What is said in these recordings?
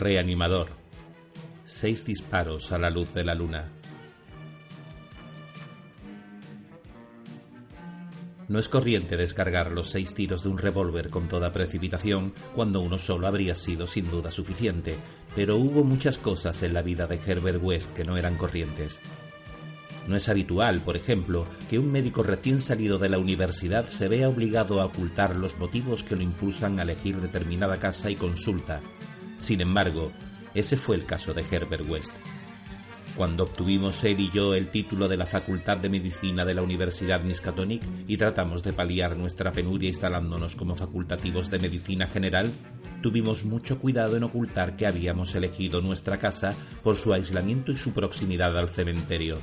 Reanimador. Seis disparos a la luz de la luna. No es corriente descargar los seis tiros de un revólver con toda precipitación cuando uno solo habría sido sin duda suficiente, pero hubo muchas cosas en la vida de Herbert West que no eran corrientes. No es habitual, por ejemplo, que un médico recién salido de la universidad se vea obligado a ocultar los motivos que lo impulsan a elegir determinada casa y consulta, sin embargo, ese fue el caso de Herbert West. Cuando obtuvimos él y yo el título de la Facultad de Medicina de la Universidad Miskatonic y tratamos de paliar nuestra penuria instalándonos como facultativos de medicina general, tuvimos mucho cuidado en ocultar que habíamos elegido nuestra casa por su aislamiento y su proximidad al cementerio.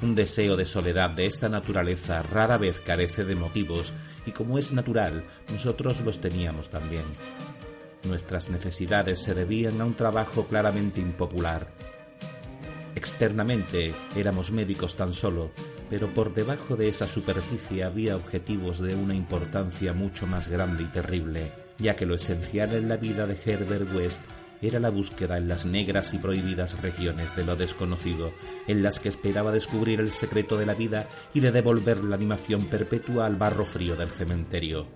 Un deseo de soledad de esta naturaleza rara vez carece de motivos y como es natural, nosotros los teníamos también. Nuestras necesidades se debían a un trabajo claramente impopular. Externamente éramos médicos tan solo, pero por debajo de esa superficie había objetivos de una importancia mucho más grande y terrible, ya que lo esencial en la vida de Herbert West era la búsqueda en las negras y prohibidas regiones de lo desconocido, en las que esperaba descubrir el secreto de la vida y de devolver la animación perpetua al barro frío del cementerio.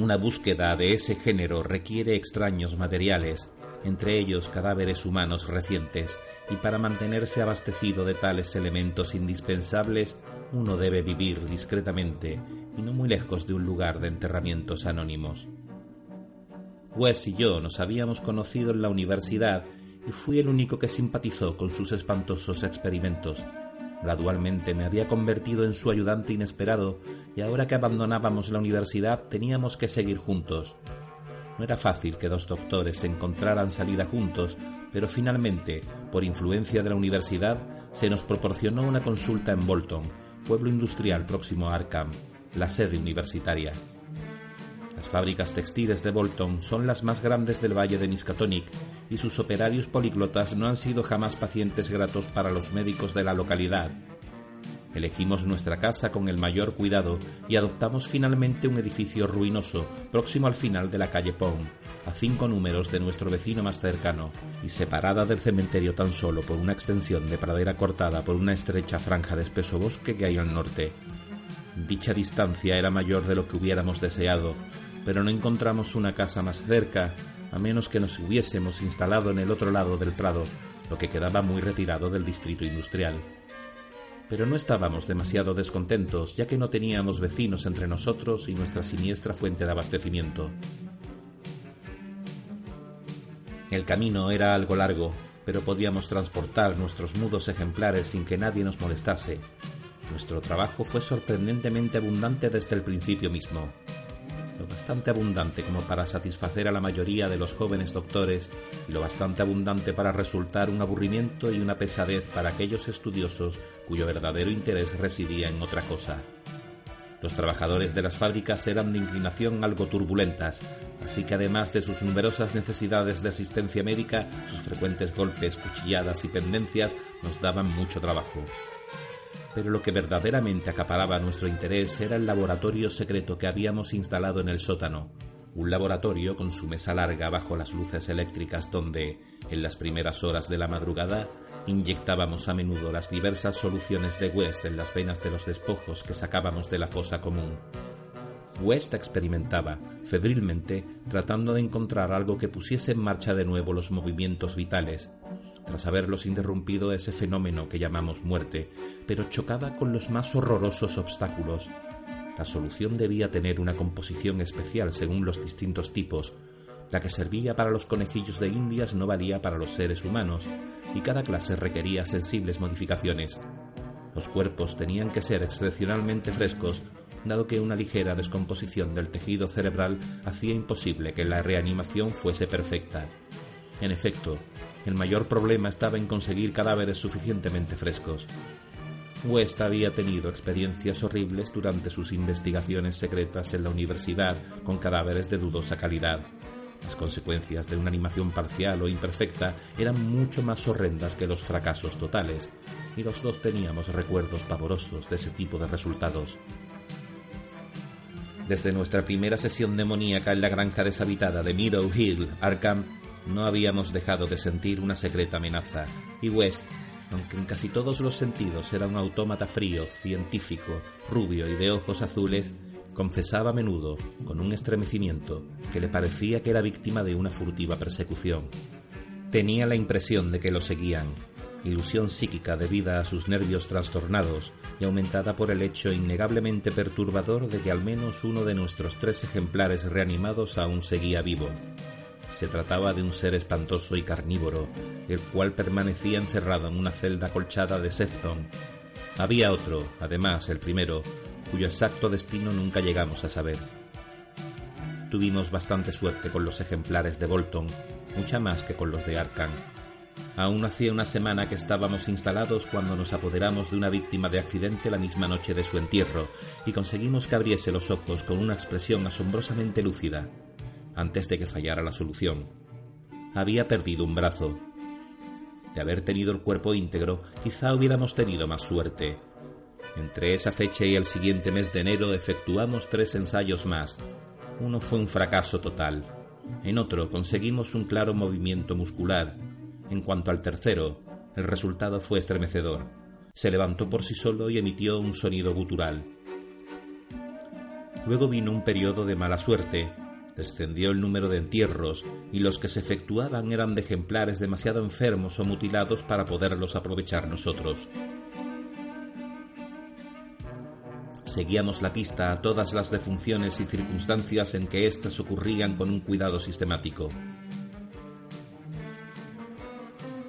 Una búsqueda de ese género requiere extraños materiales, entre ellos cadáveres humanos recientes, y para mantenerse abastecido de tales elementos indispensables, uno debe vivir discretamente y no muy lejos de un lugar de enterramientos anónimos. Wes y yo nos habíamos conocido en la universidad y fui el único que simpatizó con sus espantosos experimentos, Gradualmente me había convertido en su ayudante inesperado y ahora que abandonábamos la universidad teníamos que seguir juntos. No era fácil que dos doctores encontraran salida juntos, pero finalmente, por influencia de la universidad, se nos proporcionó una consulta en Bolton, pueblo industrial próximo a Arkham, la sede universitaria. Las fábricas textiles de Bolton son las más grandes del valle de Miskatonic y sus operarios políglotas no han sido jamás pacientes gratos para los médicos de la localidad. Elegimos nuestra casa con el mayor cuidado y adoptamos finalmente un edificio ruinoso próximo al final de la calle Pond, a cinco números de nuestro vecino más cercano y separada del cementerio tan solo por una extensión de pradera cortada por una estrecha franja de espeso bosque que hay al norte. Dicha distancia era mayor de lo que hubiéramos deseado, pero no encontramos una casa más cerca, a menos que nos hubiésemos instalado en el otro lado del prado, lo que quedaba muy retirado del distrito industrial. Pero no estábamos demasiado descontentos, ya que no teníamos vecinos entre nosotros y nuestra siniestra fuente de abastecimiento. El camino era algo largo, pero podíamos transportar nuestros mudos ejemplares sin que nadie nos molestase. Nuestro trabajo fue sorprendentemente abundante desde el principio mismo lo bastante abundante como para satisfacer a la mayoría de los jóvenes doctores y lo bastante abundante para resultar un aburrimiento y una pesadez para aquellos estudiosos cuyo verdadero interés residía en otra cosa. Los trabajadores de las fábricas eran de inclinación algo turbulentas, así que además de sus numerosas necesidades de asistencia médica, sus frecuentes golpes, cuchilladas y pendencias nos daban mucho trabajo pero lo que verdaderamente acaparaba nuestro interés era el laboratorio secreto que habíamos instalado en el sótano, un laboratorio con su mesa larga bajo las luces eléctricas donde, en las primeras horas de la madrugada, inyectábamos a menudo las diversas soluciones de West en las venas de los despojos que sacábamos de la fosa común. West experimentaba, febrilmente, tratando de encontrar algo que pusiese en marcha de nuevo los movimientos vitales, tras haberlos interrumpido ese fenómeno que llamamos muerte, pero chocaba con los más horrorosos obstáculos. La solución debía tener una composición especial según los distintos tipos. La que servía para los conejillos de indias no valía para los seres humanos, y cada clase requería sensibles modificaciones. Los cuerpos tenían que ser excepcionalmente frescos dado que una ligera descomposición del tejido cerebral hacía imposible que la reanimación fuese perfecta. En efecto, el mayor problema estaba en conseguir cadáveres suficientemente frescos. West había tenido experiencias horribles durante sus investigaciones secretas en la universidad con cadáveres de dudosa calidad. Las consecuencias de una animación parcial o imperfecta eran mucho más horrendas que los fracasos totales, y los dos teníamos recuerdos pavorosos de ese tipo de resultados. Desde nuestra primera sesión demoníaca en la granja deshabitada de Meadow Hill, Arkham, no habíamos dejado de sentir una secreta amenaza, y West, aunque en casi todos los sentidos era un autómata frío, científico, rubio y de ojos azules, confesaba a menudo, con un estremecimiento, que le parecía que era víctima de una furtiva persecución. Tenía la impresión de que lo seguían, ilusión psíquica debida a sus nervios trastornados y aumentada por el hecho innegablemente perturbador de que al menos uno de nuestros tres ejemplares reanimados aún seguía vivo. Se trataba de un ser espantoso y carnívoro, el cual permanecía encerrado en una celda colchada de Sefton. Había otro, además el primero, cuyo exacto destino nunca llegamos a saber. Tuvimos bastante suerte con los ejemplares de Bolton, mucha más que con los de Arkham Aún hacía una semana que estábamos instalados cuando nos apoderamos de una víctima de accidente la misma noche de su entierro y conseguimos que abriese los ojos con una expresión asombrosamente lúcida, antes de que fallara la solución. Había perdido un brazo. De haber tenido el cuerpo íntegro, quizá hubiéramos tenido más suerte. Entre esa fecha y el siguiente mes de enero efectuamos tres ensayos más. Uno fue un fracaso total. En otro conseguimos un claro movimiento muscular en cuanto al tercero, el resultado fue estremecedor. Se levantó por sí solo y emitió un sonido gutural. Luego vino un periodo de mala suerte, descendió el número de entierros y los que se efectuaban eran de ejemplares demasiado enfermos o mutilados para poderlos aprovechar nosotros. Seguíamos la pista a todas las defunciones y circunstancias en que éstas ocurrían con un cuidado sistemático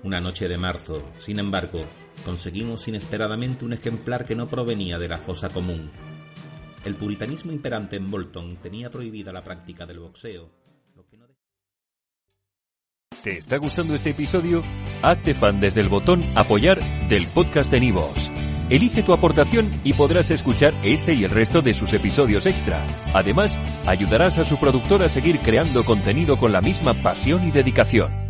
una noche de marzo. Sin embargo, conseguimos inesperadamente un ejemplar que no provenía de la fosa común. El puritanismo imperante en Bolton tenía prohibida la práctica del boxeo. ¿Te está gustando este episodio? Hazte fan desde el botón apoyar del podcast de Nivos. Elige tu aportación y podrás escuchar este y el resto de sus episodios extra. Además, ayudarás a su productor a seguir creando contenido con la misma pasión y dedicación.